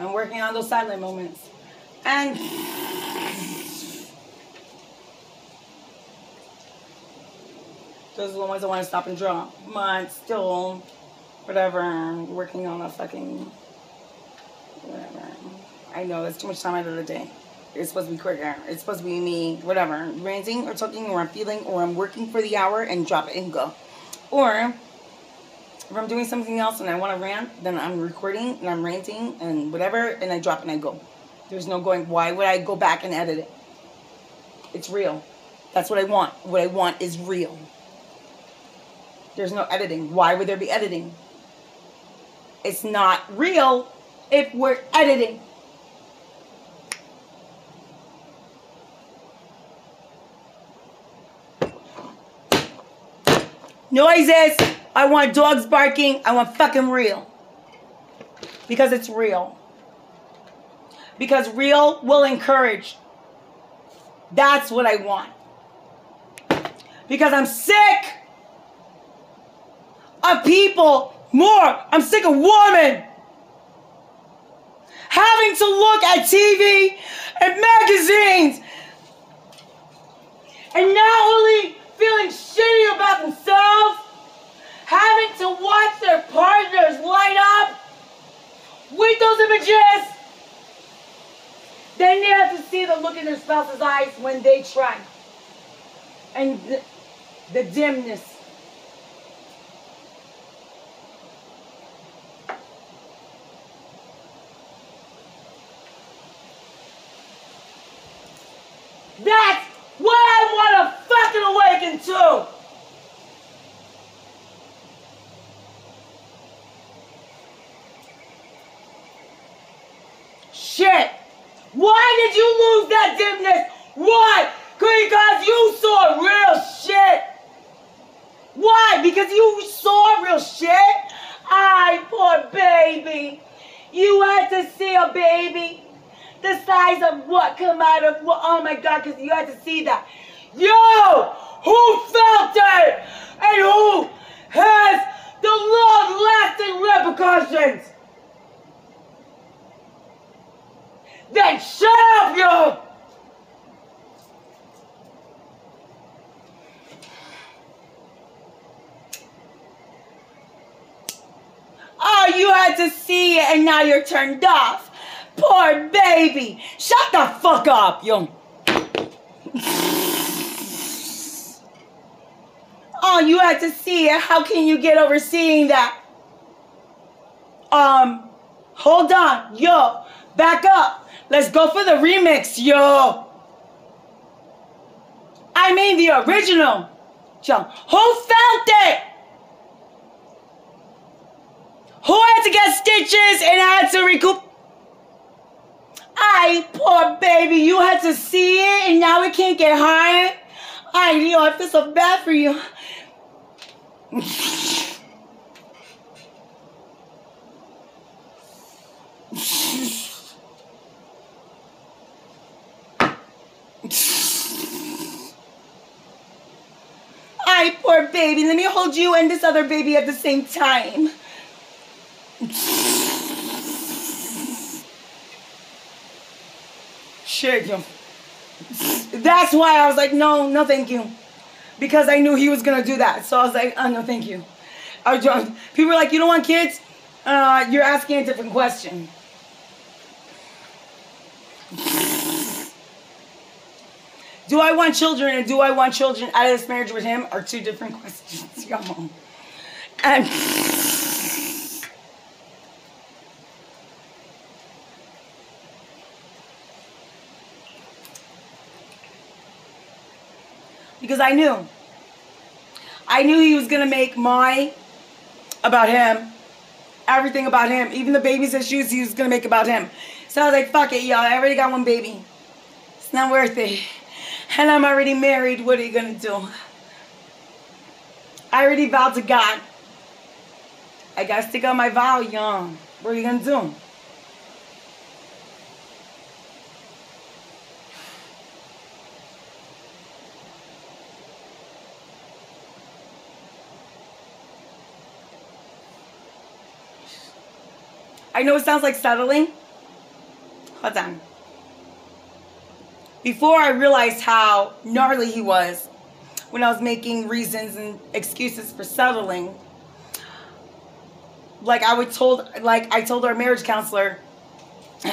I'm working on those silent moments. And those are the ones I want to stop and drop. But still, whatever, working on a fucking whatever. I know it's too much time out of the day. It's supposed to be quicker. It's supposed to be me, whatever, ranting or talking or I'm feeling or I'm working for the hour and drop it and go. Or if I'm doing something else and I want to rant, then I'm recording and I'm ranting and whatever and I drop and I go. There's no going, why would I go back and edit it? It's real. That's what I want. What I want is real. There's no editing. Why would there be editing? It's not real if we're editing. Noises. I want dogs barking. I want fucking real. Because it's real. Because real will encourage. That's what I want. Because I'm sick of people more. I'm sick of women having to look at TV and magazines and not only feeling shitty about themselves, having to watch their partners light up with those images. Then they have to see the look in their spouse's eyes when they try. And the, the dimness. That's what I want to fucking awaken to. Shit. Why did you lose that dimness? Why? Because you saw real shit. Why? Because you saw real shit? I poor baby. You had to see a baby the size of what come out of what? Oh my God, because you had to see that. Yo, who felt it and who has the long-lasting repercussions? Then shut up, yo! Oh, you had to see it and now you're turned off. Poor baby. Shut the fuck up, yo. oh, you had to see it. How can you get over seeing that? Um, hold on, yo. Back up. Let's go for the remix, yo. I mean the original. Yo, who felt it? Who had to get stitches and had to recoup? I poor baby, you had to see it and now it can't get higher. I you know, I feel so bad for you. I poor baby, let me hold you and this other baby at the same time. Shake him. That's why I was like, no, no, thank you. Because I knew he was gonna do that. So I was like, oh, no, thank you. I was, people were like, you don't want kids? Uh, you're asking a different question. Do I want children and do I want children out of this marriage with him are two different questions, y'all. And because I knew. I knew he was gonna make my about him, everything about him, even the baby's issues he was gonna make about him. So I was like, fuck it, y'all. I already got one baby. It's not worth it. And I'm already married. What are you gonna do? I already vowed to God. I gotta stick on my vow, y'all. What are you gonna do? I know it sounds like settling, Hold on. Before I realized how gnarly he was when I was making reasons and excuses for settling, like I would told like I told our marriage counselor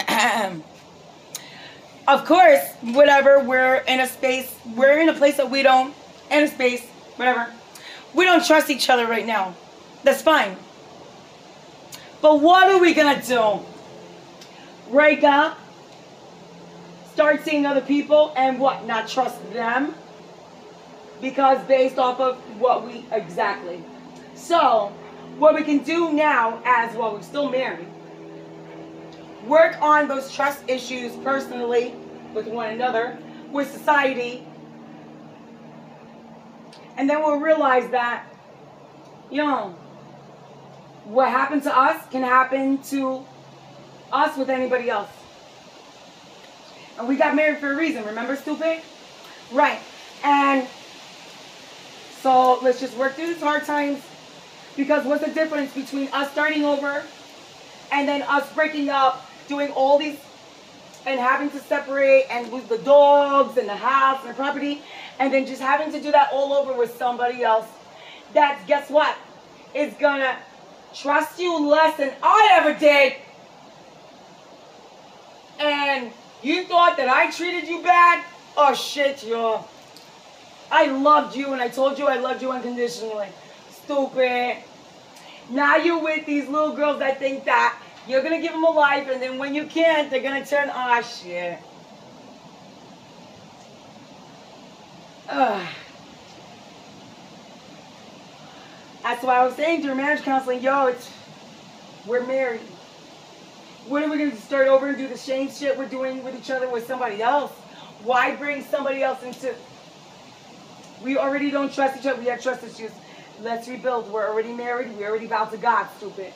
of course, whatever, we're in a space, we're in a place that we don't, in a space, whatever. We don't trust each other right now. That's fine. But what are we gonna do? Break up? Start seeing other people and what? Not trust them? Because based off of what we exactly. So, what we can do now as well, we're still married work on those trust issues personally with one another, with society, and then we'll realize that, you know, what happened to us can happen to us with anybody else. And we got married for a reason, remember, stupid? Right. And so let's just work through these hard times because what's the difference between us starting over and then us breaking up doing all these and having to separate and lose the dogs and the house and the property and then just having to do that all over with somebody else that guess what is gonna trust you less than I ever did and you thought that I treated you bad oh shit y'all I loved you and I told you I loved you unconditionally stupid now you're with these little girls that think that you're to give them a life, and then when you can't, they're to turn, ah, oh, shit. Ugh. That's why I was saying during marriage counseling, yo, it's, we're married. When are we going to start over and do the same shit we're doing with each other with somebody else? Why bring somebody else into... We already don't trust each other. We have trust issues. Let's rebuild. We're already married. We already vowed to God, stupid.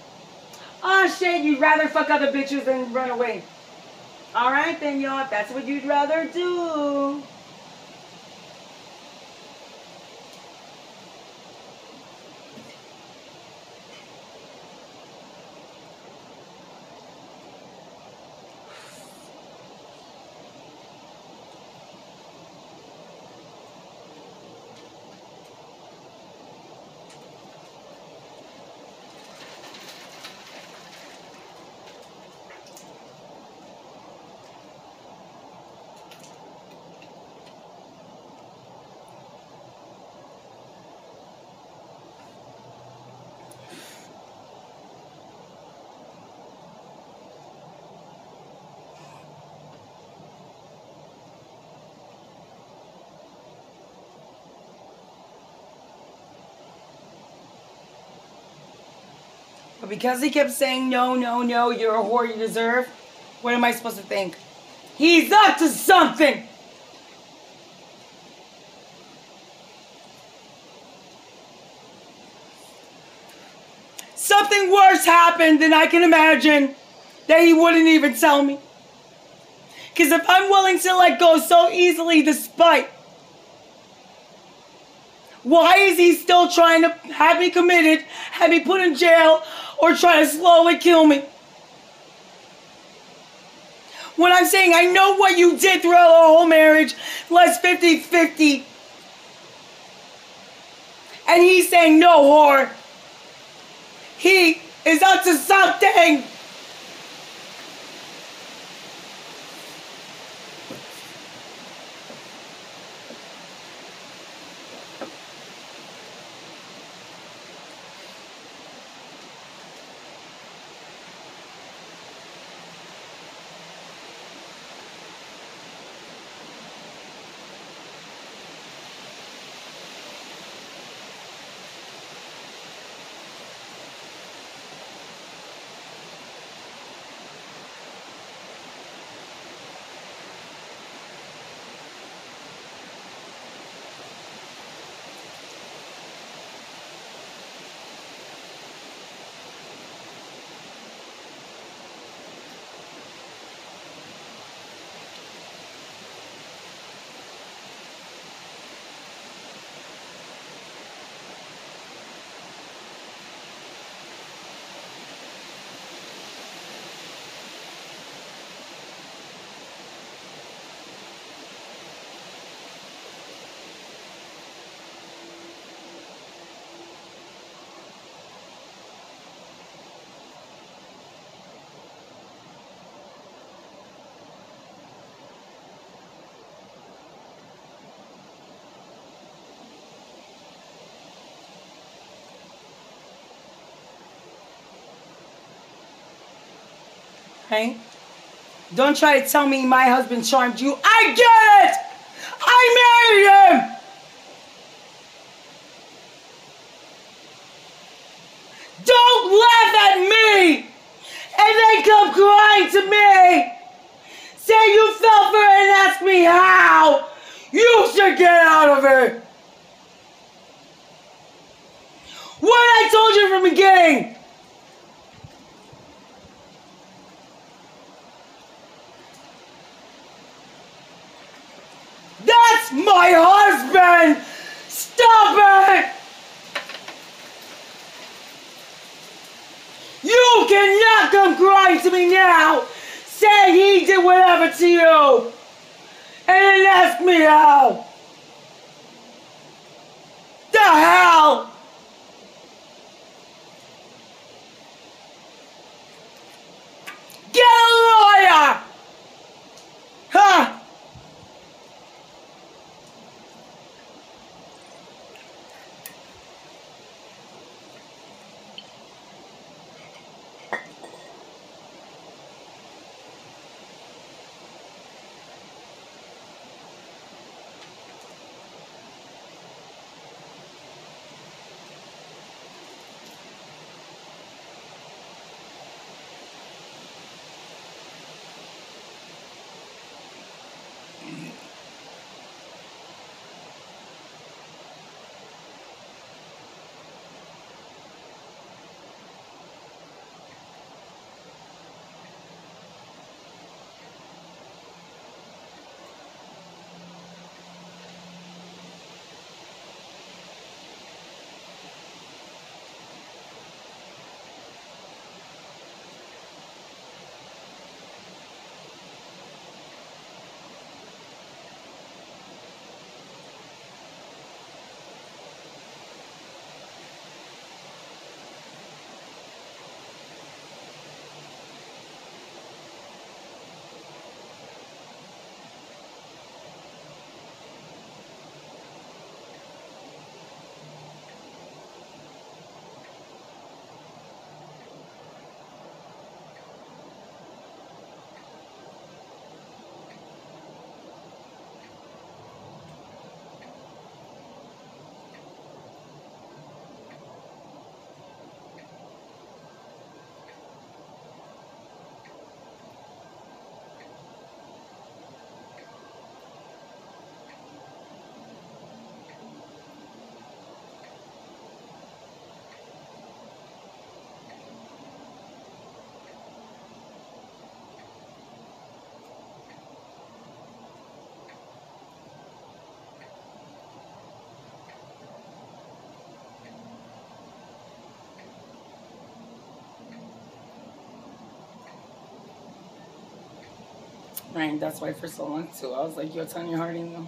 Oh shit, you'd rather fuck other bitches than run away. Alright then, y'all, if that's what you'd rather do. But because he kept saying, no, no, no, you're a whore, you deserve, what am I supposed to think? He's up to something! Something worse happened than I can imagine that he wouldn't even tell me. Because if I'm willing to let go so easily despite, why is he still trying to have me committed, have me put in jail, or try to slowly kill me. When I'm saying I know what you did throughout our whole marriage, less 50 50. And he's saying no, whore. He is up to something. Okay? Don't try to tell me my husband charmed you. I get Right, that's why for so long too. I was like, yo, Tonya Harding, though.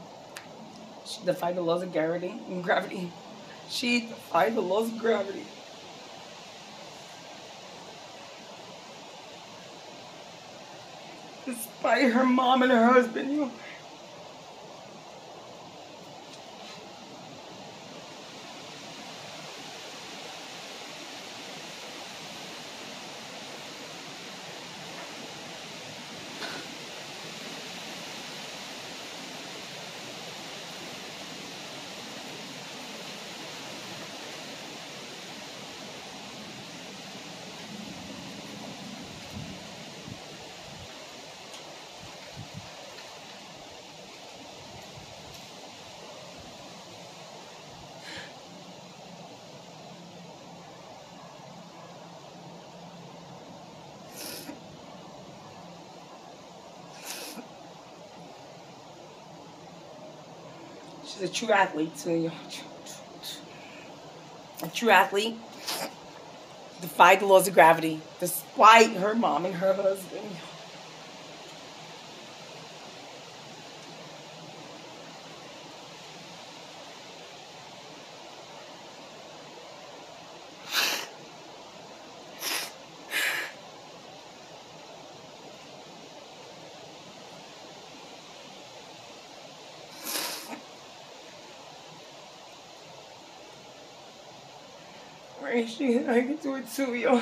She defied the laws of gravity gravity. She defied the laws of gravity. Despite her mom and her husband, you A true athlete, too. A true athlete. Defied the laws of gravity, despite her mom and her husband. Right, she, I can do it too, yo.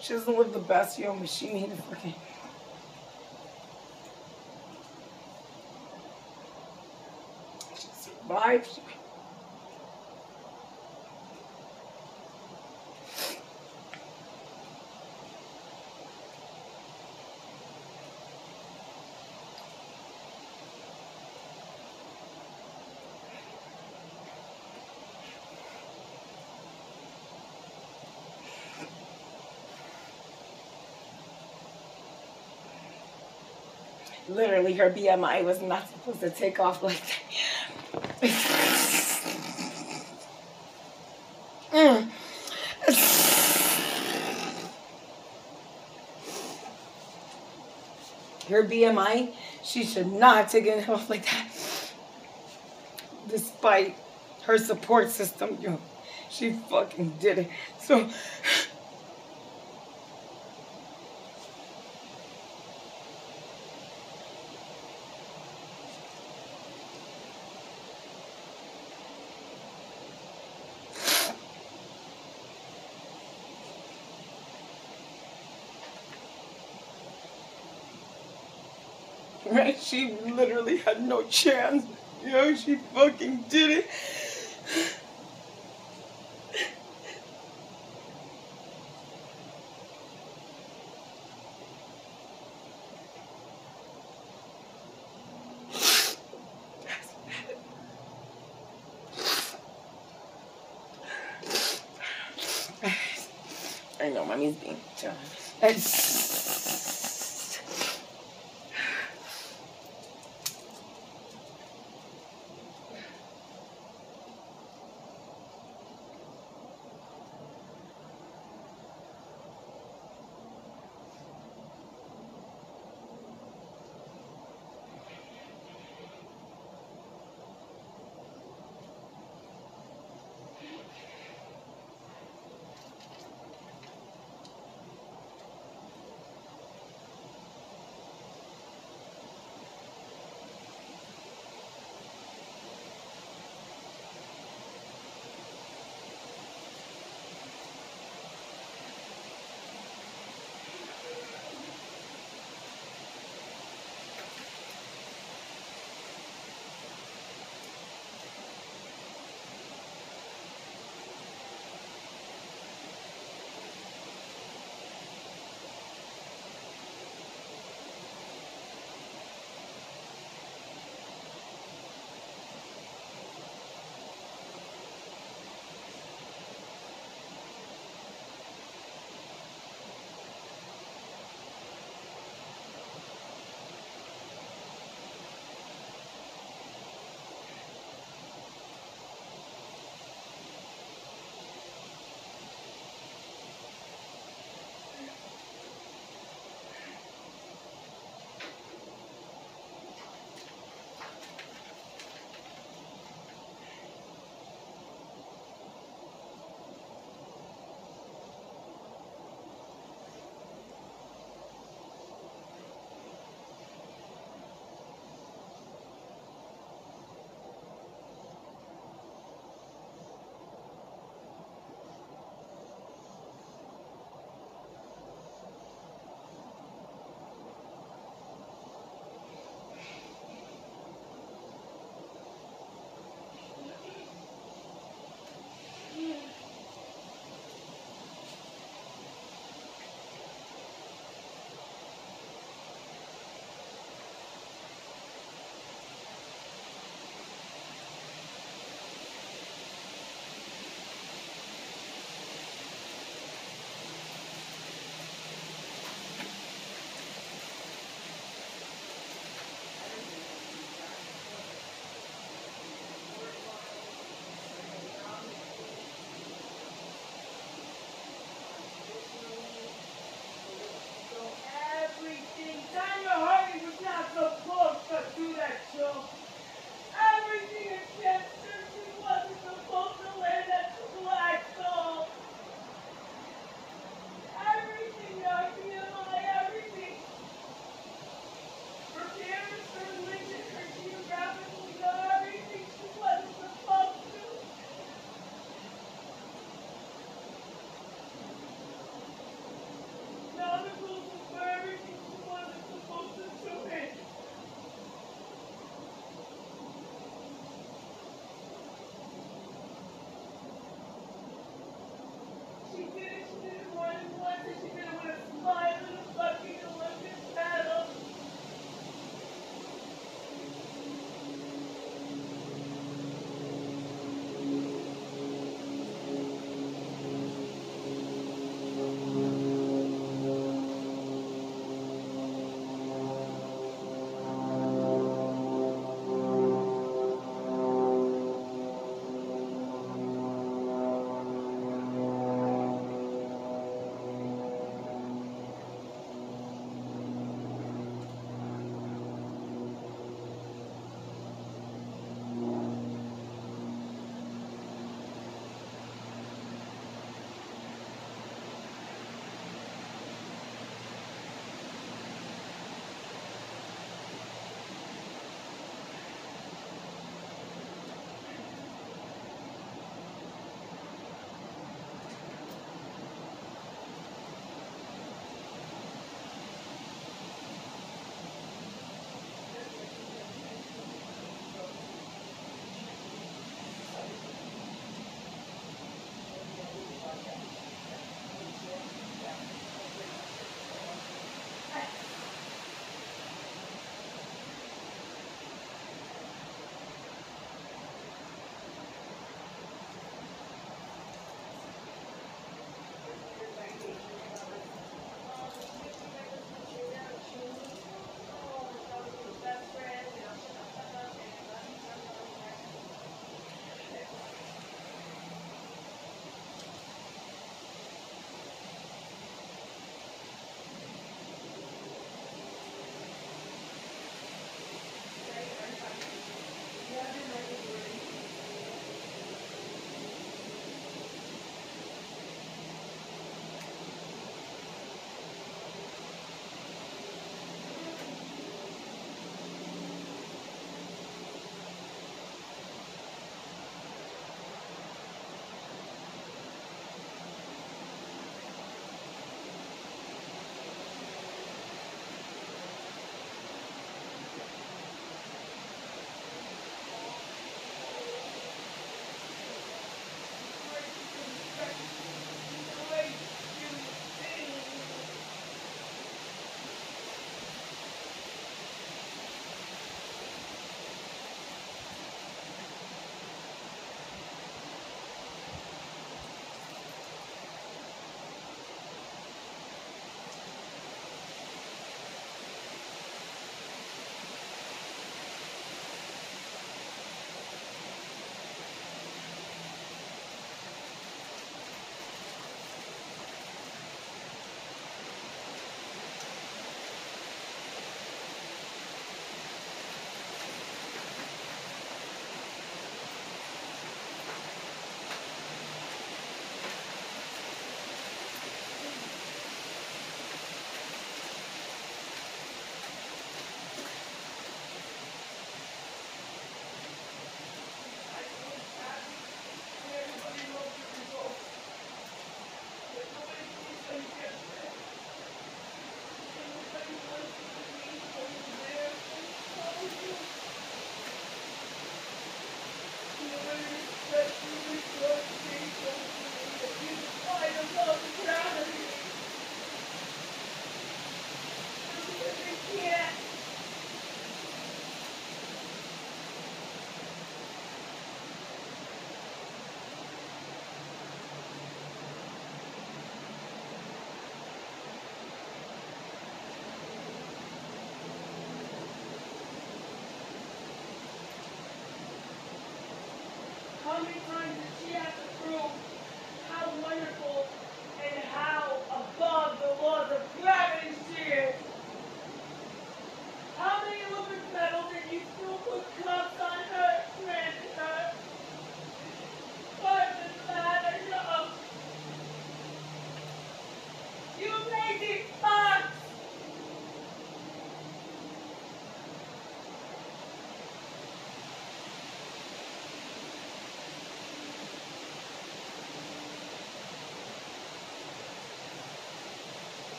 She doesn't live the best, yo, but she needed fucking. She survived. Literally, her BMI was not supposed to take off like that. Mm. Her BMI, she should not have taken it off like that. Despite her support system, yo, she fucking did it. So Right? She no chance. You know, she fucking did it. I know, mommy's being. It's.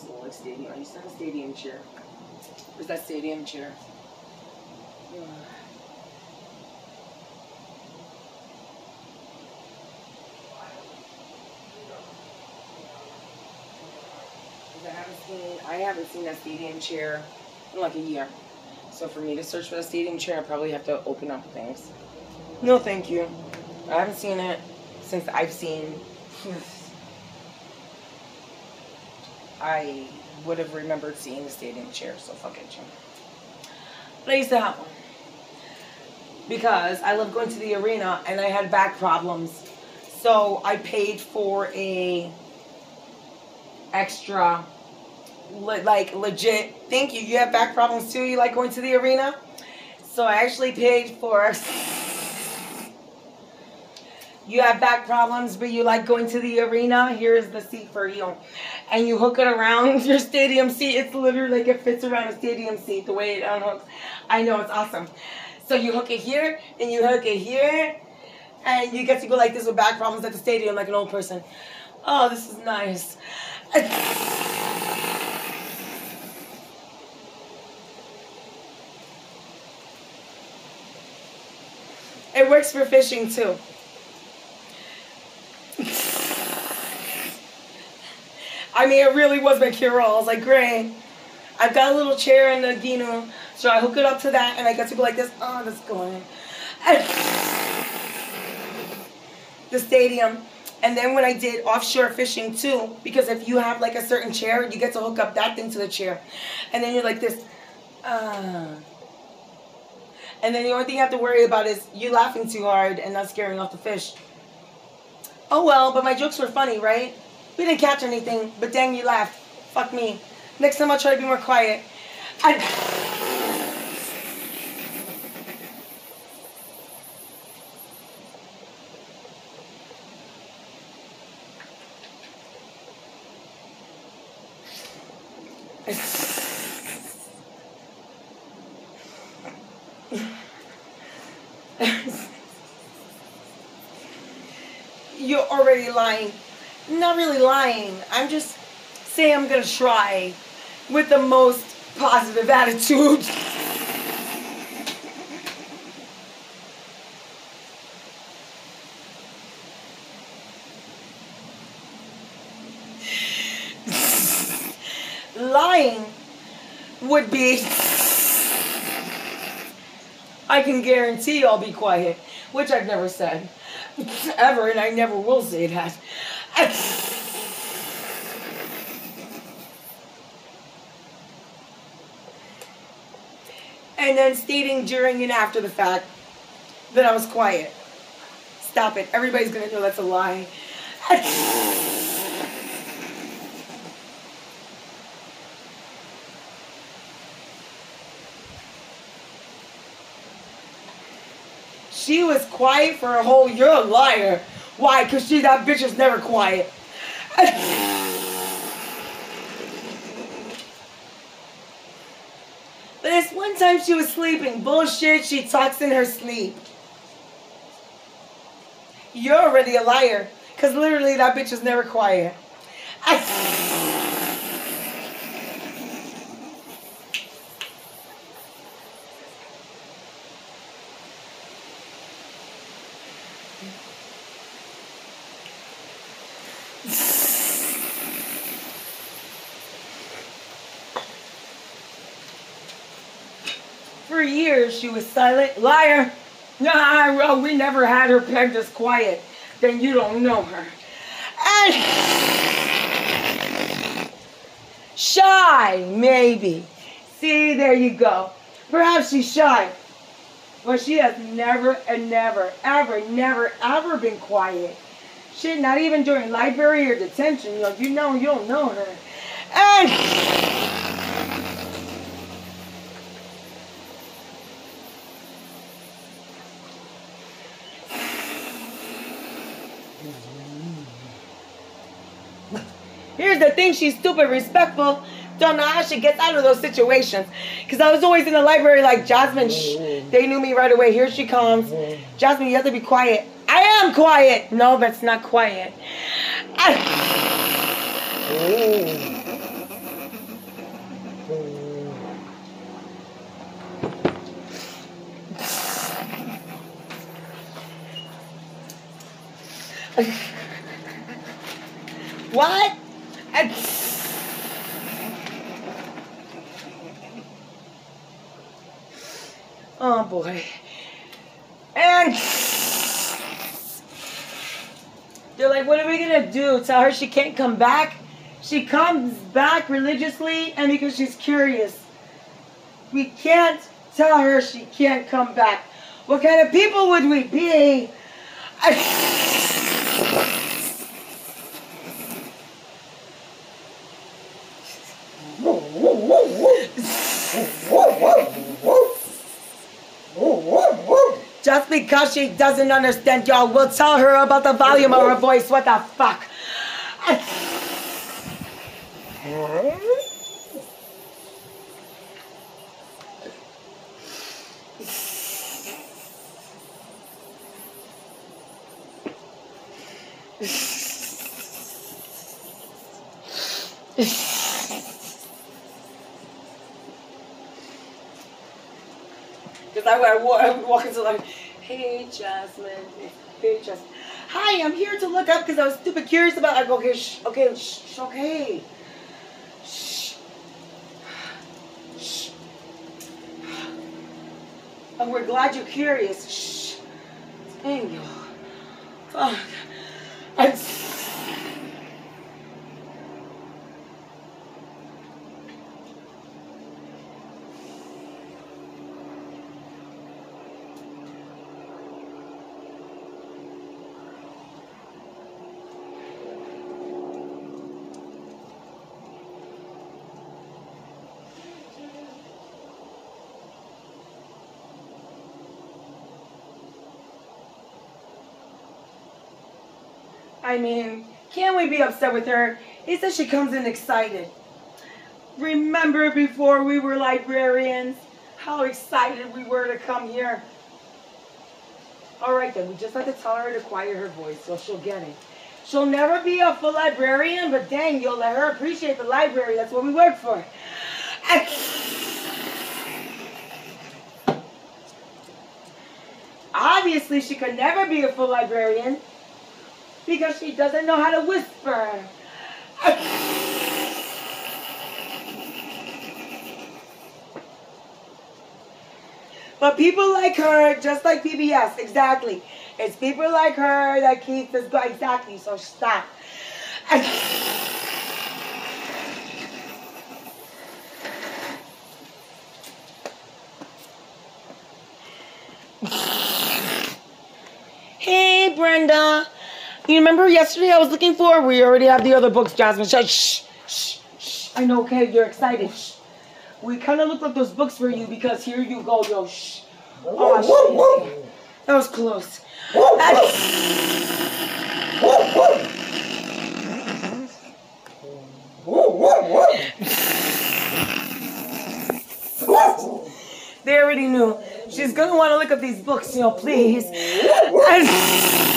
Those little like stadium. I used to have a stadium chair. Where's that stadium chair? Yeah. I haven't seen I haven't seen that stadium chair in like a year. So for me to search for the stadium chair, I probably have to open up things. No, thank you. I haven't seen it since I've seen. I would have remembered seeing the stadium chair, so fuck it, Jim. But I used to have one. Because I love going to the arena and I had back problems, so I paid for a extra le- like legit thank you you have back problems too you like going to the arena? So i actually paid for you have back problems but you like going to the arena. Here's the seat for you. And you hook it around your stadium seat. It's literally like it fits around a stadium seat the way it unhooks. I know it's awesome. So you hook it here and you hook it here and you get to go like this with back problems at the stadium like an old person. Oh this is nice. It works for fishing too. I mean, it really was my cure all. I was like, great. I've got a little chair in the Gino, so I hook it up to that, and I get to go like this. Oh, that's going. the stadium. And then when I did offshore fishing too, because if you have like a certain chair, you get to hook up that thing to the chair. And then you're like this. Uh, and then the only thing you have to worry about is you laughing too hard and not scaring off the fish. Oh well, but my jokes were funny, right? We didn't catch anything, but dang, you laughed. Fuck me. Next time I'll try to be more quiet. I... You're already lying. Not really lying. I'm just saying I'm gonna try with the most positive attitude. lying would be I can guarantee I'll be quiet, which I've never said ever, and I never will say that. and then stating during and after the fact that I was quiet. Stop it. Everybody's gonna know that's a lie. She was quiet for a whole. You're a liar. Why? Cause she that bitch is never quiet. this one time she was sleeping. Bullshit. She talks in her sleep. You're already a liar. Cause literally that bitch is never quiet. For years she was silent. Liar. Well, we never had her pegged as quiet. Then you don't know her. And shy, maybe. See, there you go. Perhaps she's shy. But she has never and never, ever, never, ever been quiet. Shit, not even during library or detention. You know, you know, you don't know her. And the thing: she's stupid respectful. Don't know how she gets out of those situations. Cause I was always in the library like Jasmine. Shh. Mm-hmm. They knew me right away. Here she comes. Mm-hmm. Jasmine, you have to be quiet. I am quiet. No, that's not quiet. Mm-hmm. what? Oh boy. And they're like, what are we gonna do? Tell her she can't come back? She comes back religiously and because she's curious. We can't tell her she can't come back. What kind of people would we be? Just because she doesn't understand y'all, we'll tell her about the volume of her voice. What the fuck? Because I, I, I would walk into like, hey Jasmine, hey Jasmine. Hi, I'm here to look up because I was stupid curious about. I go, okay, shh, okay, shh, okay, shh, shh. And we're glad you're curious. Shh. Dang you. Fuck. I, I mean, can we be upset with her? He says she comes in excited. Remember before we were librarians, how excited we were to come here? All right, then, we just have to tell her to quiet her voice so she'll get it. She'll never be a full librarian, but dang, you'll let her appreciate the library. That's what we work for. Obviously, she could never be a full librarian because she doesn't know how to whisper. But people like her, just like PBS, exactly. It's people like her that keep this going. Exactly, so stop. Hey, Brenda. You remember yesterday I was looking for? We already have the other books, Jasmine. Shh, shh, shh, shh. I know, okay, you're excited. Shh. We kind of look like those books for you because here you go, yo. Shh. Oh, shit. That was close. They already knew. She's gonna want to look up these books, you know, please.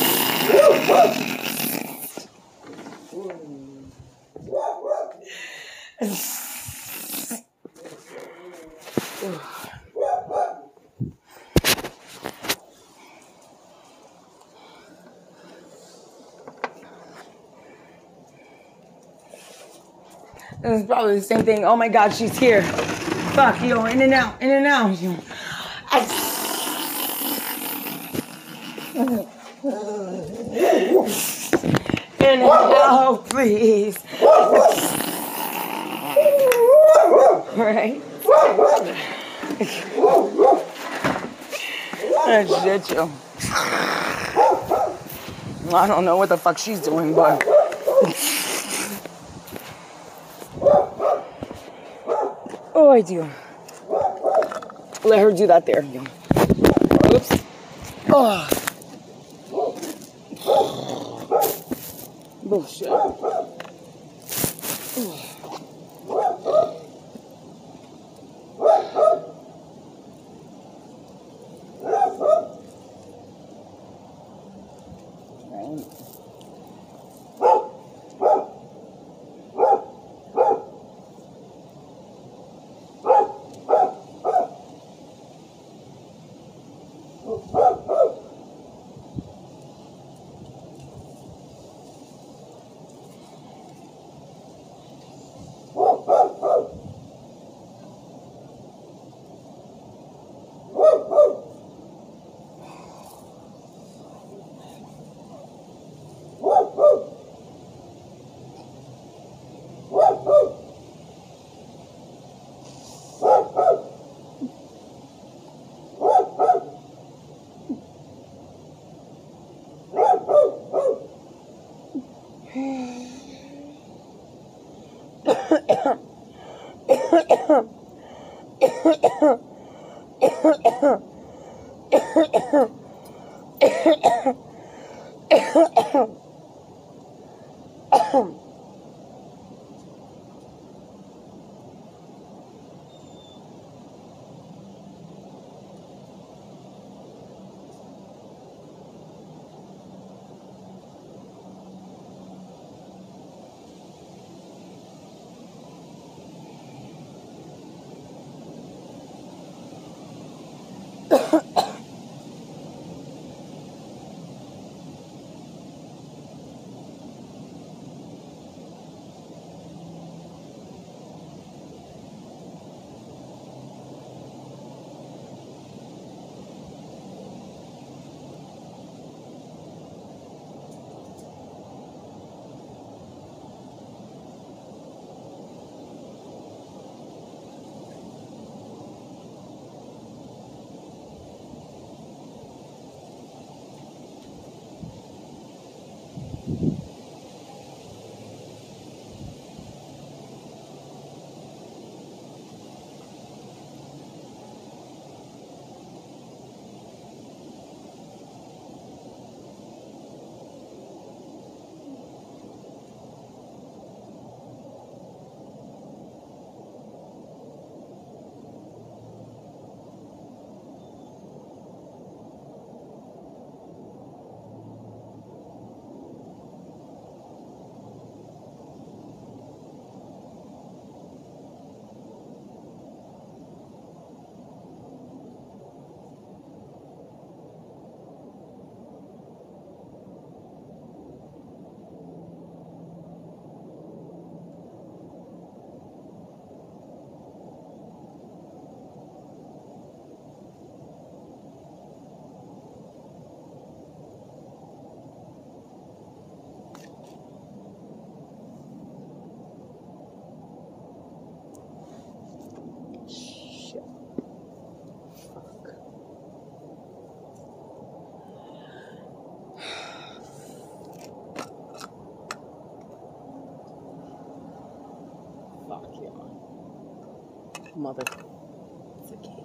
Is probably the same thing. Oh my God, she's here. Fuck, yo, in and out, in and out. And out, oh, please. Right? Oh, shit, yo. I don't know what the fuck she's doing, but. oh, I do. Let her do that there. Oops. Oh. Bullshit. Right. Shit. Fuck. Fuck you. Mother. It's okay.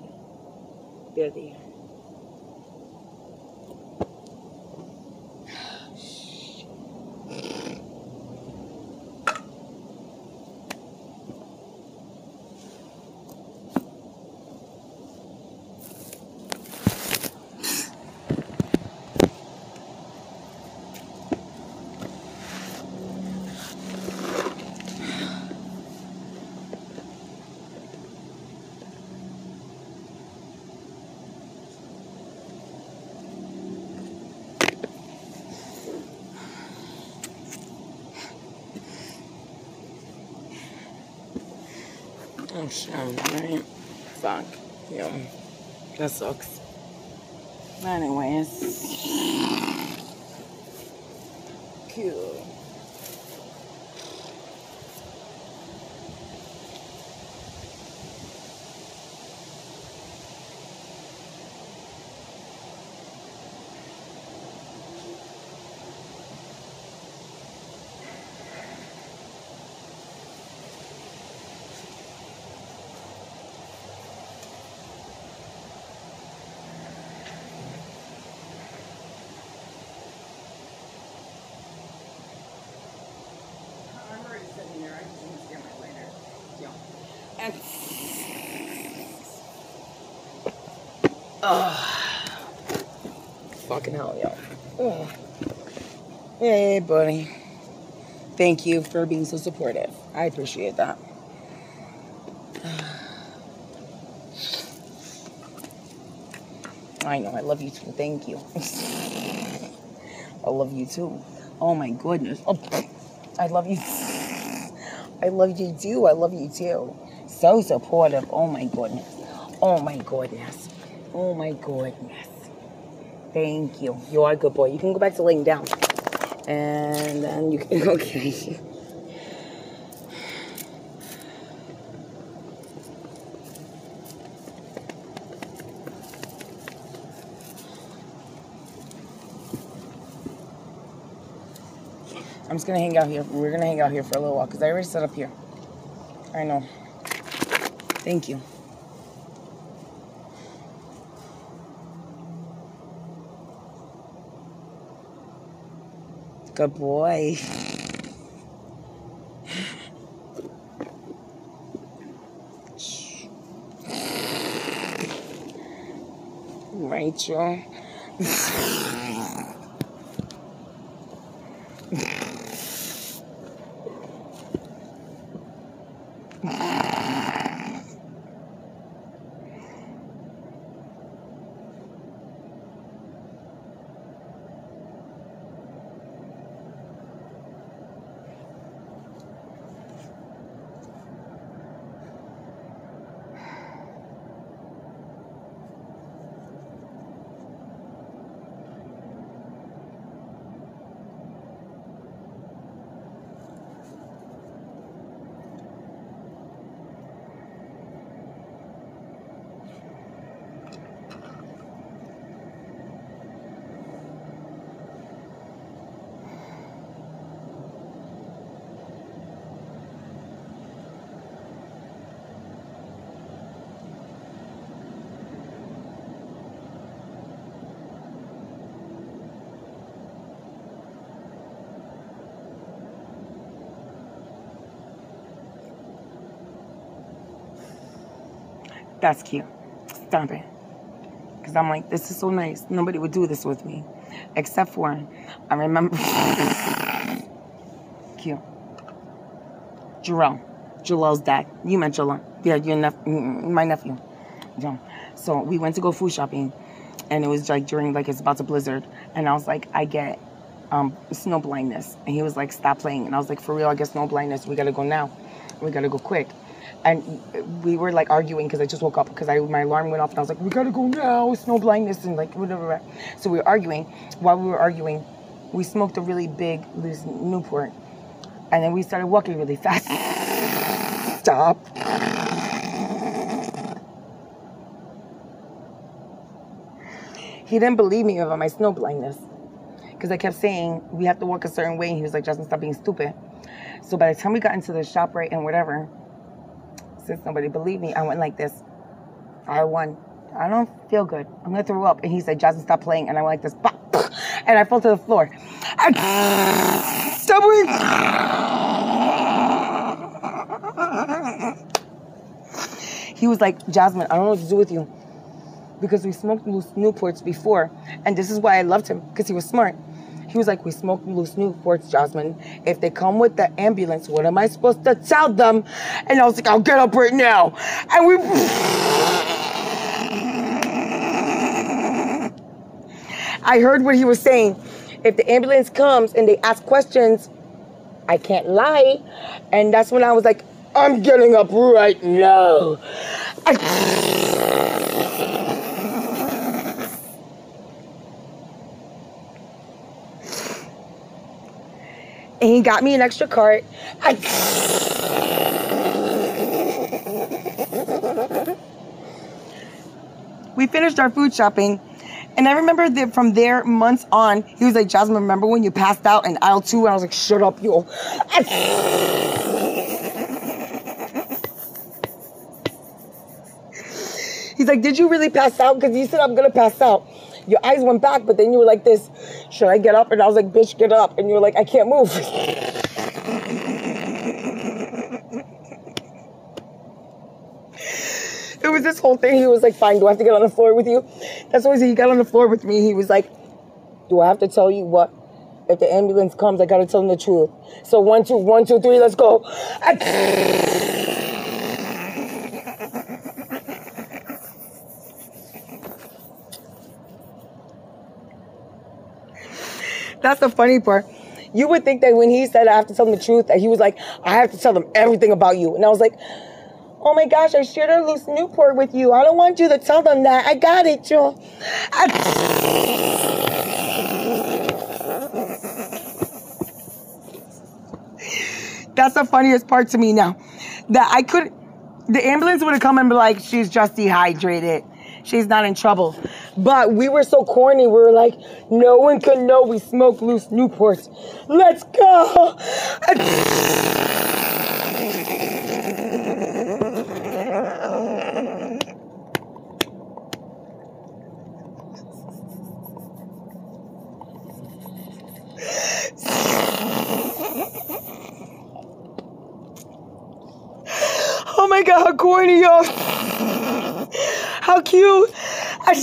They're there. Shit, right? Fuck. Yeah. That sucks. Anyways. Cool. Yo. And Ugh. Fucking hell. Ugh. Hey, buddy. Thank you for being so supportive. I appreciate that. I know, I love you too. Thank you. I love you too. Oh my goodness. Oh, I love you. I love you too. I love you too. So supportive. Oh my goodness. Oh my goodness. Oh my goodness. Thank you. You are a good boy. You can go back to laying down. And then you can, go okay. I'm just gonna hang out here. We're gonna hang out here for a little while because I already set up here. I know. Thank you. Good boy. Rachel. That's cute. Stop it. Because I'm like, this is so nice. Nobody would do this with me. Except for, I remember. cute. Jarrell. Jalel's dad. You met Jalel. Yeah, your nep- my nephew. Yeah. So we went to go food shopping. And it was like during, like, it's about to blizzard. And I was like, I get um, snow blindness. And he was like, stop playing. And I was like, for real, I get snow blindness. We got to go now. We got to go quick and we were like arguing because I just woke up because I my alarm went off and I was like, we gotta go now, snow blindness and like whatever. So we were arguing. While we were arguing, we smoked a really big loose Newport, and then we started walking really fast. Stop. He didn't believe me about my snow blindness because I kept saying we have to walk a certain way, and he was like, Justin, stop being stupid. So by the time we got into the shop right and whatever, nobody believed me, I went like this. I won. I don't feel good. I'm gonna throw up. And he said, Jasmine, stop playing. And I went like this. And I fell to the floor. I, stop He was like, Jasmine, I don't know what to do with you. Because we smoked Newports before. And this is why I loved him, because he was smart. He was like, we smoked loose Newports, Jasmine. If they come with the ambulance, what am I supposed to tell them? And I was like, I'll get up right now. And we... I heard what he was saying. If the ambulance comes and they ask questions, I can't lie. And that's when I was like, I'm getting up right now. I... and he got me an extra cart. I... we finished our food shopping. And I remember that from there, months on, he was like, Jasmine, remember when you passed out in aisle two? And I was like, shut up, yo. He's like, did you really pass out? Because you said I'm to pass out your eyes went back, but then you were like this, should I get up? And I was like, bitch, get up. And you were like, I can't move. it was this whole thing. He was like, "Fine, do I have to get on the floor with you?" That's why he got on the floor with me. He was like, "Do I have to tell you what?" If the ambulance comes, I gotta tell them the truth. So one, two, one, two, three, let's go. That's the funny part. You would think that when he said I have to tell them the truth, that he was like, I have to tell them everything about you. And I was like, Oh my gosh, I shared a loose Newport with you. I don't want you to tell them that. I got it, Joe. That's the funniest part to me now. That I could, the ambulance would have come and be like, she's just dehydrated. She's not in trouble. But we were so corny. We were like, no one can know we smoke loose Newports. Let's go. Oh my god, how corny, yo. How cute. How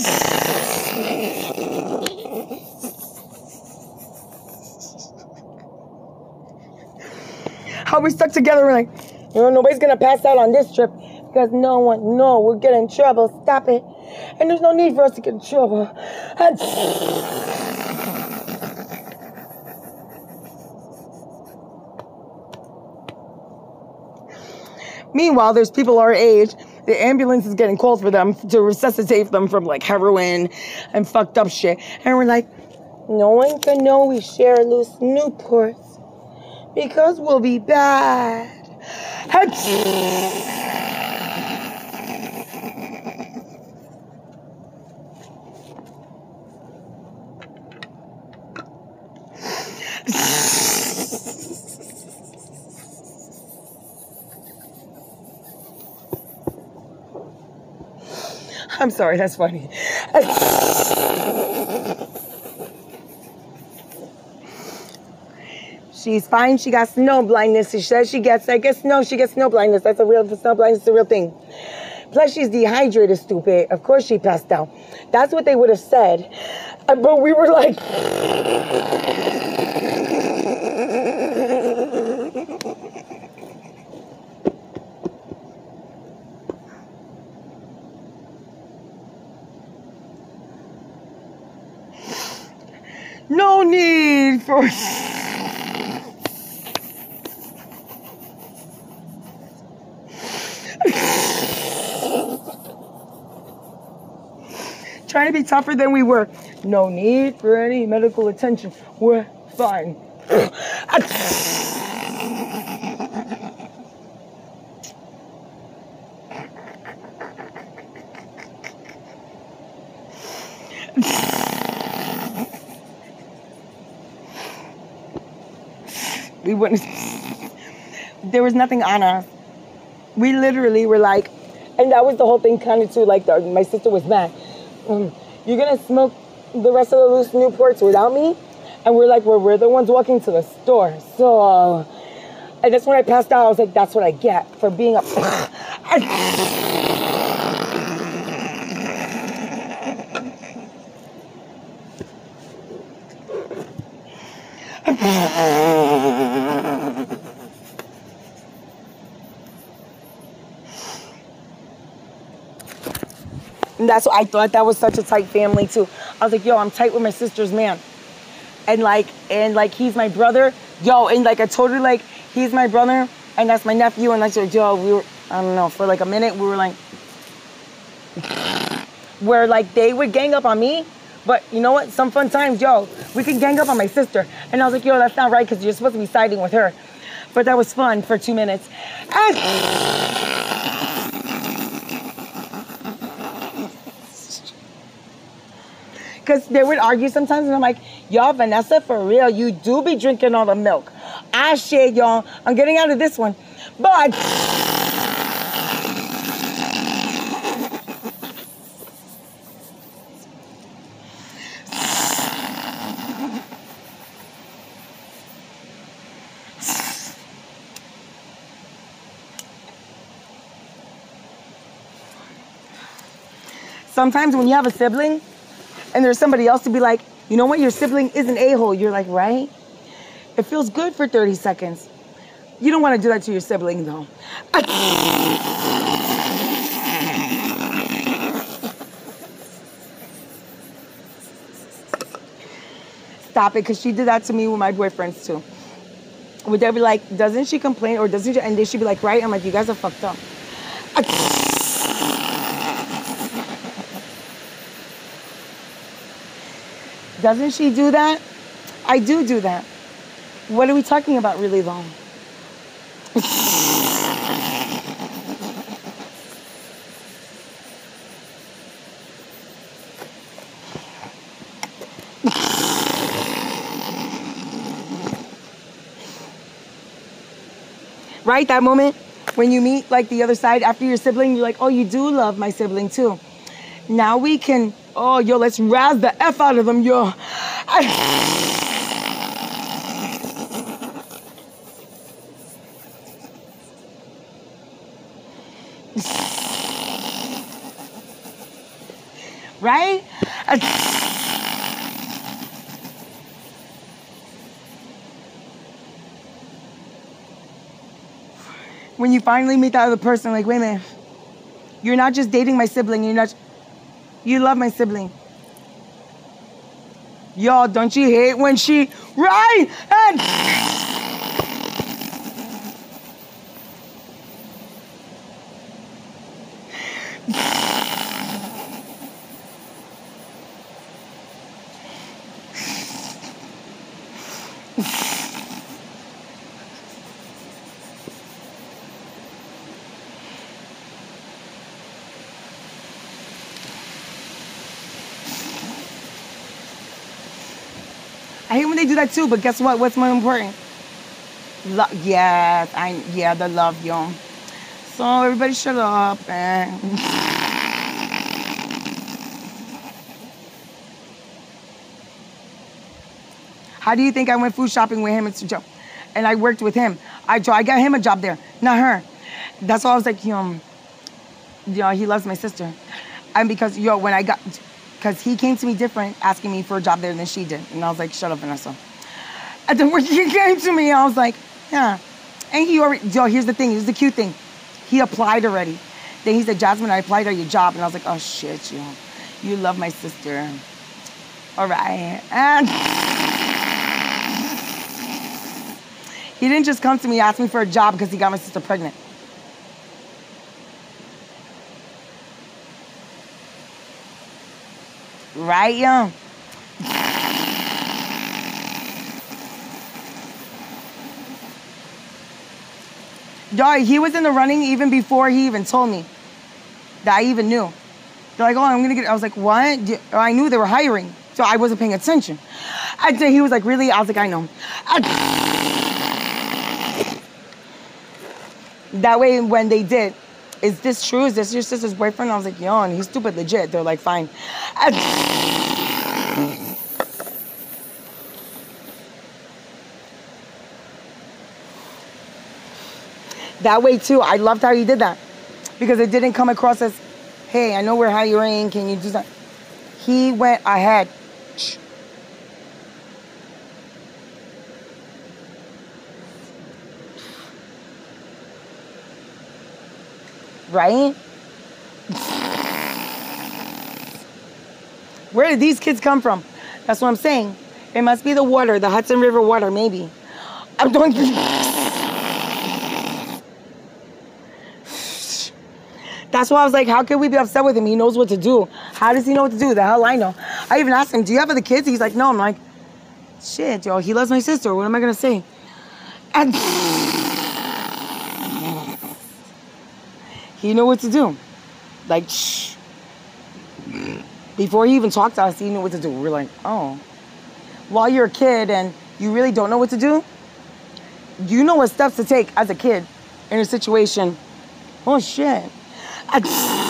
we stuck together, we're like, you know, nobody's gonna pass out on this trip because no one, no, we're getting in trouble. Stop it. And there's no need for us to get in trouble. And Meanwhile, there's people our age. The ambulance is getting called for them to resuscitate them from like heroin and fucked up shit. And we're like, no one can know we share loose Newports because we'll be bad. I'm sorry, that's funny. She's fine. She got snow blindness. She says she gets. I guess no, she gets snow blindness. That's a real snow blindness. Is a real thing. Plus, she's dehydrated. Stupid. Of course, she passed out. That's what they would have said. Uh, But we were like. No Trying to be tougher than we were. No need for any medical attention. We're fine. wouldn't. There was nothing on us. We literally were like, and that was the whole thing, kind of too. Like the, my sister was mad. Um, you're gonna smoke the rest of the loose Newports without me, and we're like, well, we're the ones walking to the store. So, and that's when I passed out. I was like, that's what I get for being a. And that's what I thought that was such a tight family too. I was like, yo, I'm tight with my sister's man. And like, and like he's my brother. Yo, and like I told her like he's my brother and that's my nephew. And I said, yo, we were, I don't know, for like a minute we were like, where like they would gang up on me. But you know what? Some fun times, yo, we could gang up on my sister. And I was like, yo, that's not right because you're supposed to be siding with her. But that was fun for two minutes. And Because they would argue sometimes, and I'm like, y'all, Vanessa, for real, you do be drinking all the milk. Ah, I share, y'all. I'm getting out of this one. But. sometimes when you have a sibling and there's somebody else to be like, you know what, your sibling is an a-hole. You're like, right? It feels good for 30 seconds. You don't want to do that to your sibling though. Stop it, because she did that to me with my boyfriends too. Would they be like, doesn't she complain or doesn't she? And they should be like, right? I'm like, you guys are fucked up. Doesn't she do that? I do do that. What are we talking about really long? right? That moment when you meet like the other side after your sibling, you're like, oh, you do love my sibling too. Now we can, oh, yo, let's razz the F out of them, yo. I- right? when you finally meet that other person, like, wait a minute, you're not just dating my sibling, you're not, you love my sibling. Y'all, don't you hate when she, right? And, that too, but guess what? What's more important? Lo- yes, I yeah, the love, yo. So everybody shut up and How do you think I went food shopping with him and Joe? And I worked with him. I I got him a job there, not her. That's why I was like, um, yo, yo, he loves my sister. And because yo, when I got because he came to me different, asking me for a job there than she did. And I was like, shut up, Vanessa. And then when he came to me, I was like, yeah. And he already, yo, here's the thing, here's the cute thing. He applied already. Then he said, Jasmine, I applied at your job. And I was like, oh shit, yo. You love my sister. All right. And he didn't just come to me, ask me for a job because he got my sister pregnant. Right, young. Yo, he was in the running even before he even told me that I even knew. They're like, oh, I'm gonna get. I was like, what? Oh, I knew they were hiring, so I wasn't paying attention. And he was like, really? I was like, I know. that way, when they did, is this true? Is this your sister's boyfriend? I was like, yo, and he's stupid legit. They're like, fine. that way too. I loved how he did that because it didn't come across as, hey, I know we're hiring. Can you do that? He went ahead. Right? Where did these kids come from? That's what I'm saying. It must be the water, the Hudson River water, maybe. I'm doing. That's why I was like, how can we be upset with him? He knows what to do. How does he know what to do? The hell I know. I even asked him, do you have other kids? He's like, no. I'm like, shit, yo, he loves my sister. What am I gonna say? And he knew what to do. Like, shh. Before he even talked to us, he knew what to do. We're like, oh. While you're a kid and you really don't know what to do, you know what steps to take as a kid in a situation. Oh shit. I-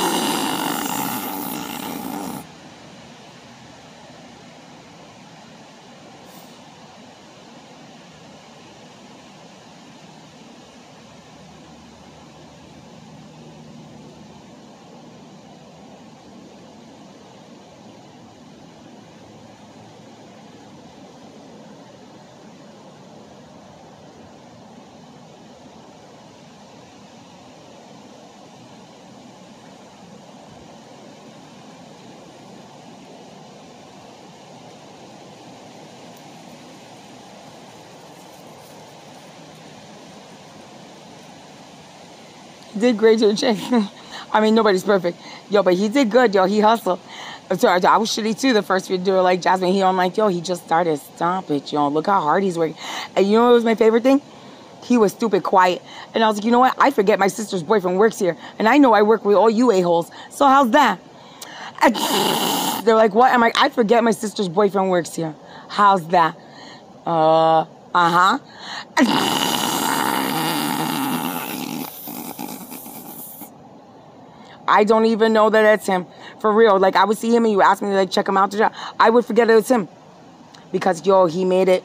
did great to the chick. I mean, nobody's perfect. Yo, but he did good, yo. He hustled. So I was shitty too the first few do it like Jasmine. He I'm like, yo, he just started. Stop it, yo. Look how hard he's working. And you know what was my favorite thing? He was stupid quiet. And I was like, you know what? I forget my sister's boyfriend works here. And I know I work with all you a-holes. So how's that? And they're like, what? I'm like, I forget my sister's boyfriend works here. How's that? Uh, uh-huh. I don't even know that it's him. For real. Like I would see him and you ask me to like check him out. I would forget it was him. Because yo, he made it.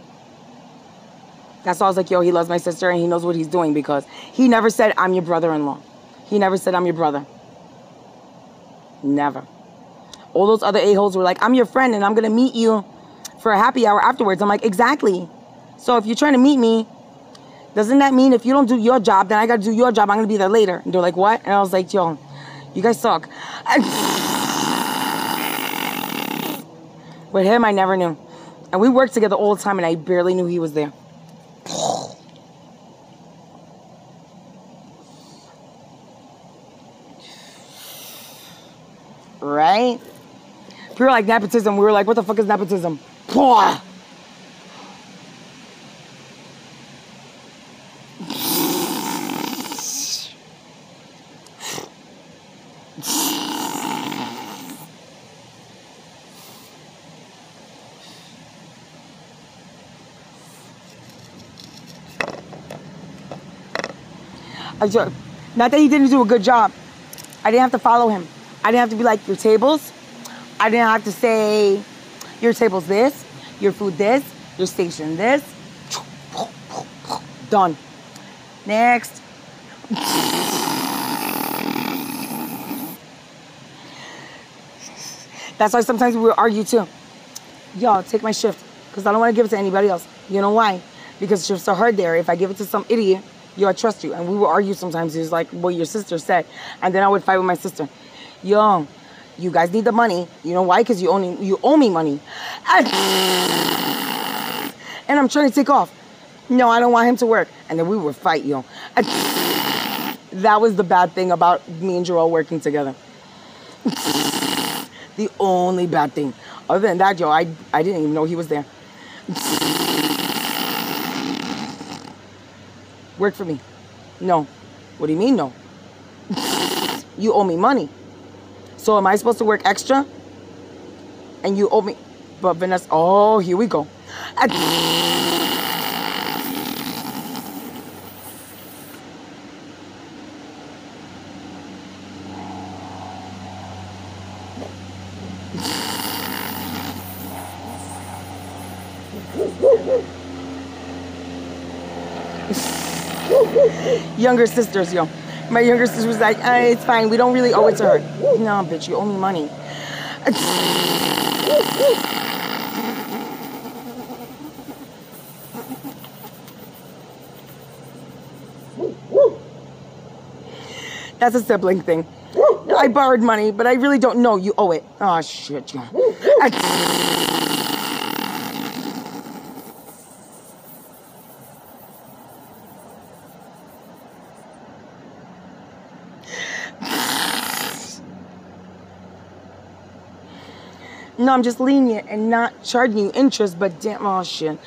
That's why I was like, yo, he loves my sister and he knows what he's doing because he never said I'm your brother-in-law. He never said I'm your brother. Never. All those other a-holes were like, I'm your friend and I'm gonna meet you for a happy hour afterwards. I'm like, exactly. So if you're trying to meet me, doesn't that mean if you don't do your job, then I gotta do your job, I'm gonna be there later. And they're like, what? And I was like, yo, you guys suck. With him, I never knew. And we worked together all the time, and I barely knew he was there. Right? People were like nepotism. We were like, what the fuck is nepotism? I just, not that he didn't do a good job. I didn't have to follow him. I didn't have to be like, your tables. I didn't have to say, your table's this, your food this, your station this. Done. Next. That's why sometimes we argue too. Y'all, take my shift because I don't want to give it to anybody else. You know why? Because shifts are hard there. If I give it to some idiot, yo, I trust you. And we would argue sometimes. It's like what your sister said. And then I would fight with my sister. Yo, you guys need the money. You know why? Because you, me- you owe me money. And, and I'm trying to take off. No, I don't want him to work. And then we would fight, yo. And that was the bad thing about me and Joel working together. the only bad thing. Other than that, yo, I, I didn't even know he was there. Work for me. No. What do you mean, no? you owe me money. So am I supposed to work extra? And you owe me. But Vanessa, oh, here we go. Younger sisters, yo. My younger sister was like, it's fine, we don't really owe it to her. No, bitch, you owe me money. That's a sibling thing. I borrowed money, but I really don't know you owe it. Oh, shit, yo. No, I'm just lenient and not charging you interest, but damn, oh shit.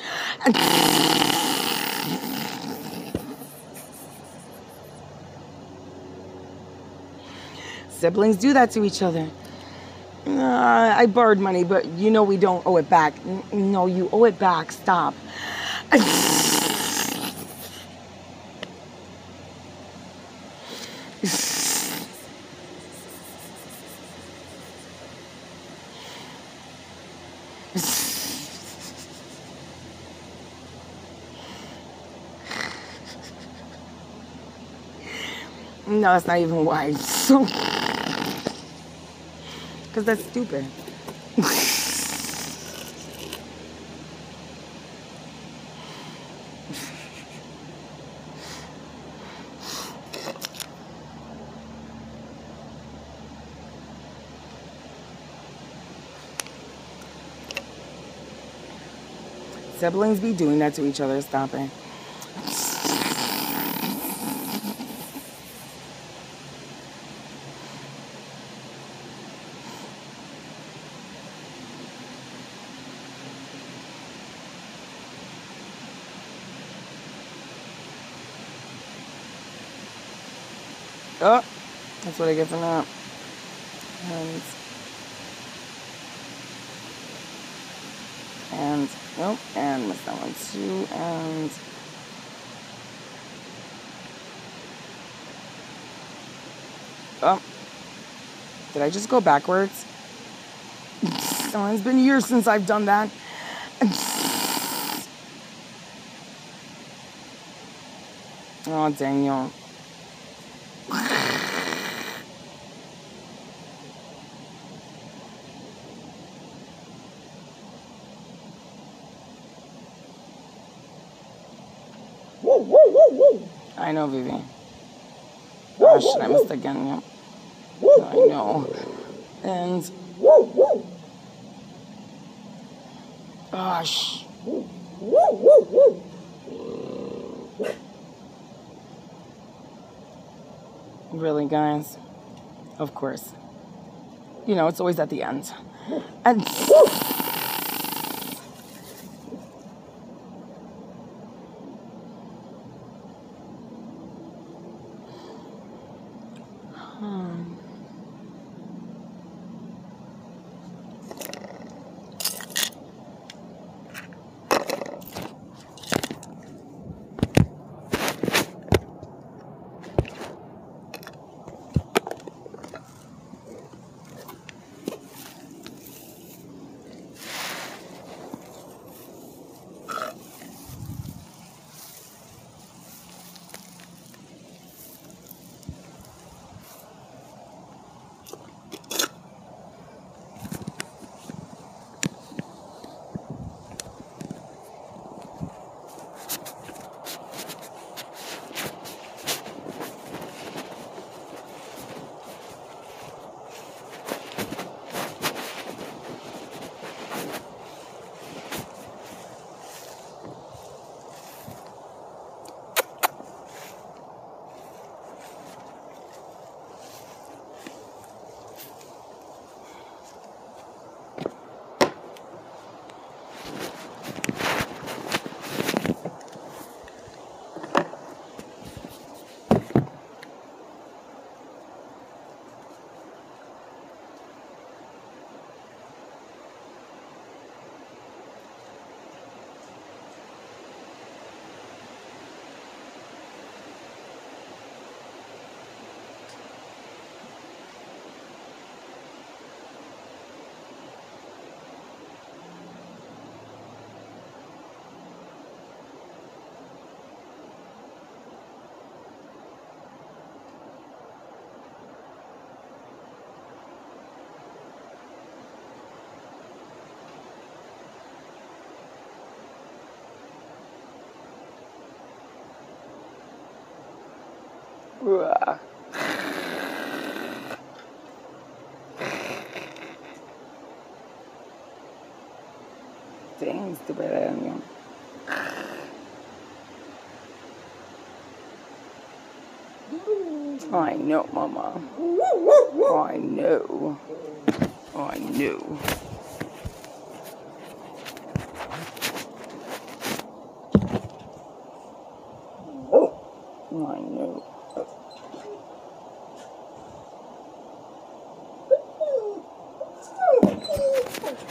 Siblings do that to each other. Uh, I borrowed money, but you know we don't owe it back. N- No, you owe it back. Stop. No, that's not even why. So, because that's stupid. Siblings be doing that to each other. Stop it. Oh, that's what I get from that. And and nope, and missed that one too, and oh, did I just go backwards? Oh, it's been years since I've done that. Oh, Daniel. Know, Vivi. Oh, gosh, I missed again. Yeah. I know. And. Gosh. Really, guys? Of course. You know, it's always at the end. And. Dang, stupid animal. I know, Mama. I know. I know. I know.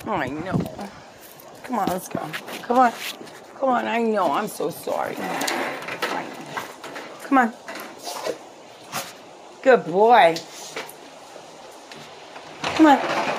I know. Come on, let's go. Come on. Come on, I know. I'm so sorry. Come on. Good boy. Come on.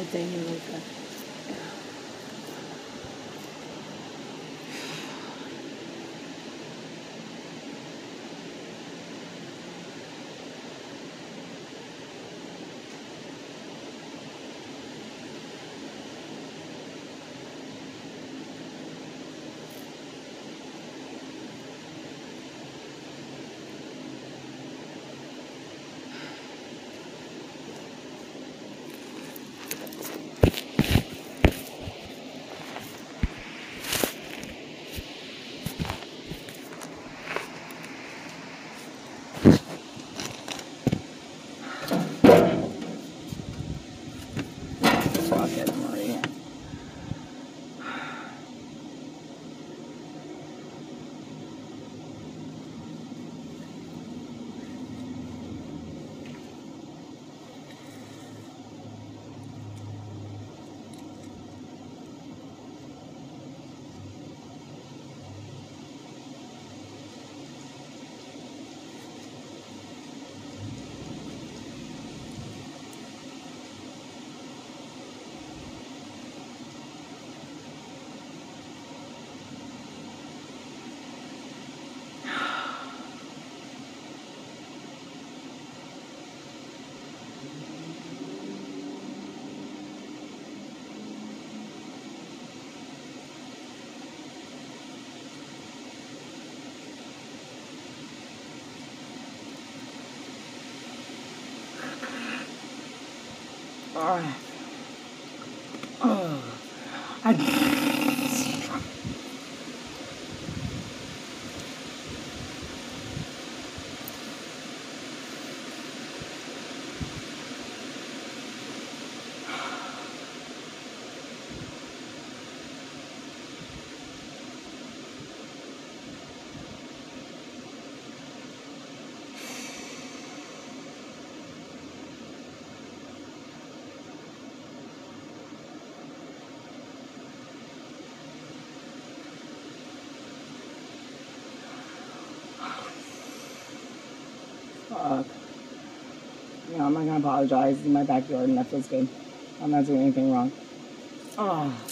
Oh, dang, you're really good. Fuck it, Maria. Alright. Oh. I. Fuck. No, I'm not gonna apologize. It's in my backyard and that feels good. I'm not doing anything wrong. Oh.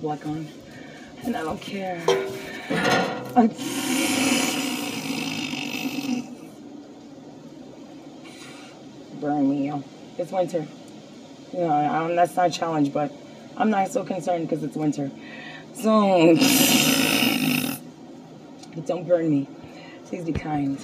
Black on. And I don't care. I- Burn me, yo. It's winter. You know, I don't, that's not a challenge, but I'm not so concerned because it's winter. So, don't burn me. Please be kind.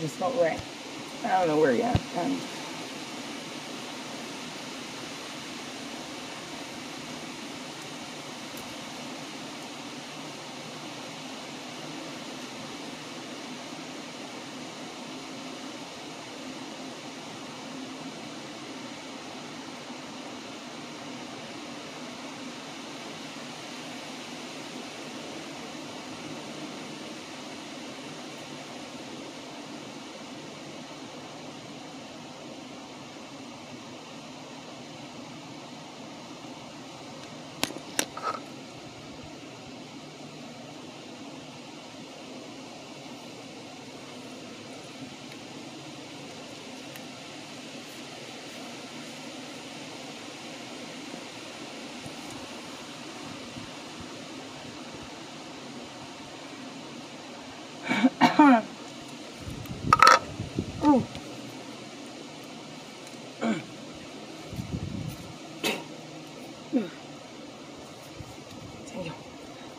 Just felt right. I don't know where yet. Um,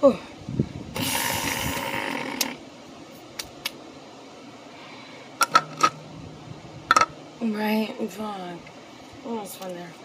Oh. Fuck. Almost fun there.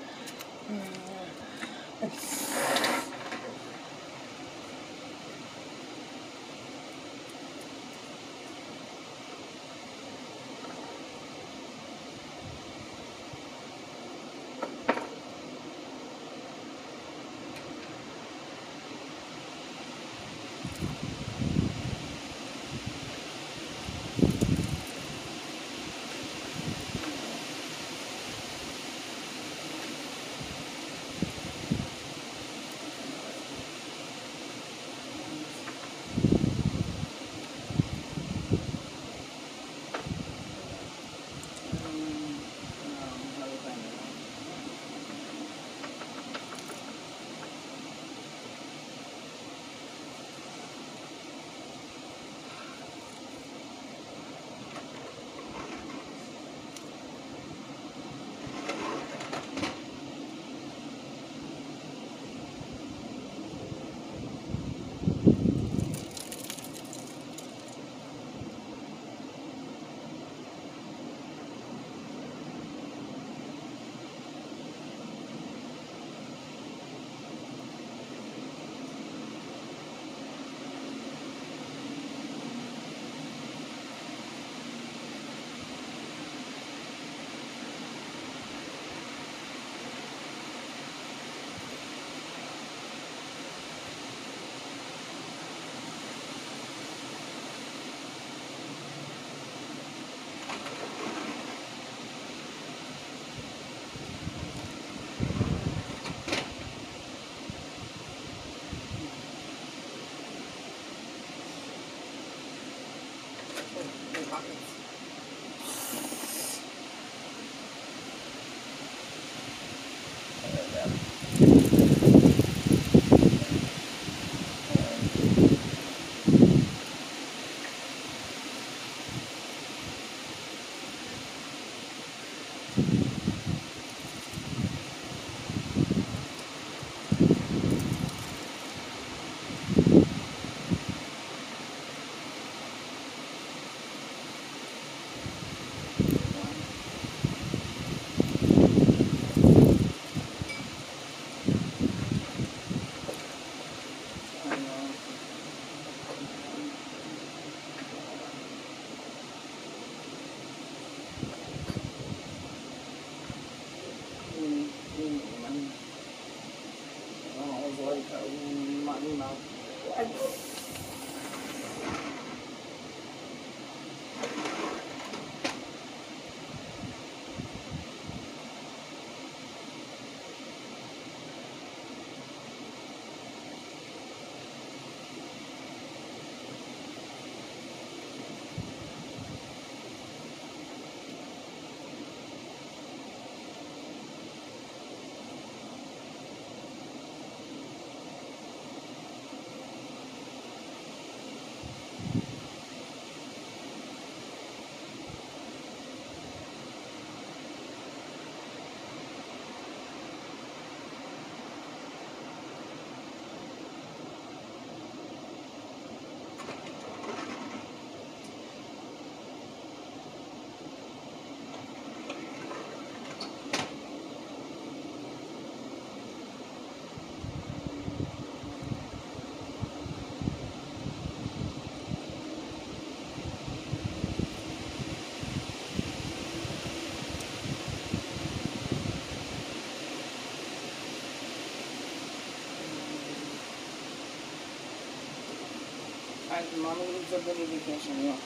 Alright, mommy needs a mini vacation, no.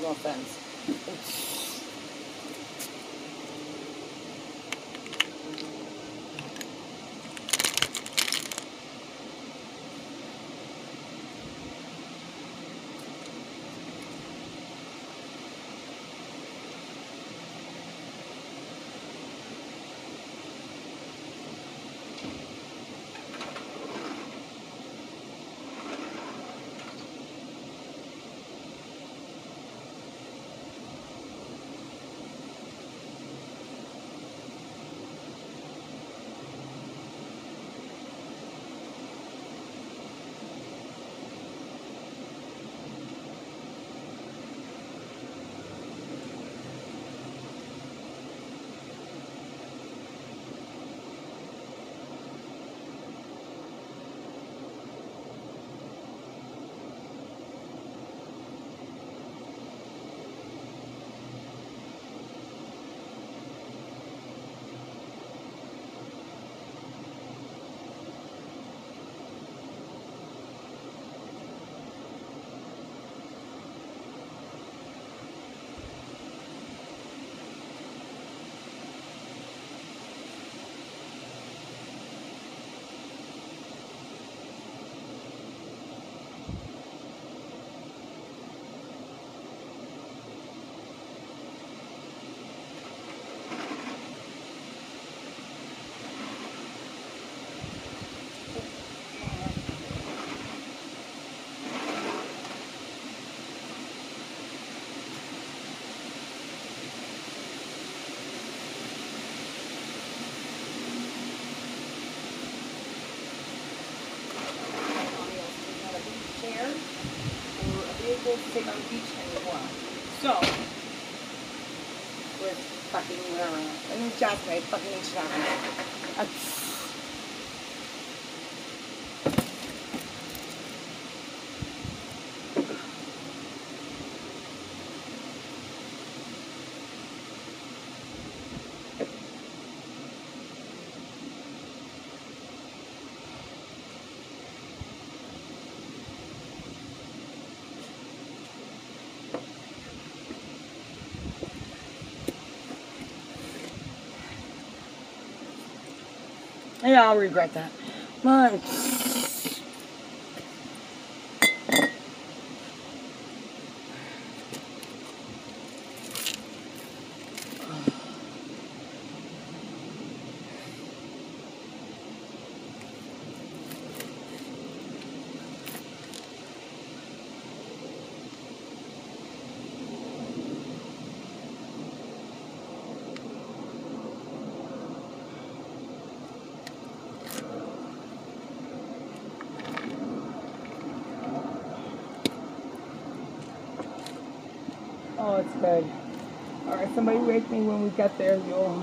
No offense. To take on the beach anymore. So, with fucking whatever. And then Jasmine, fucking make I'll regret that. Man. Oh. All right, somebody wake me when we get there, yo.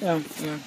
Yeah, yeah.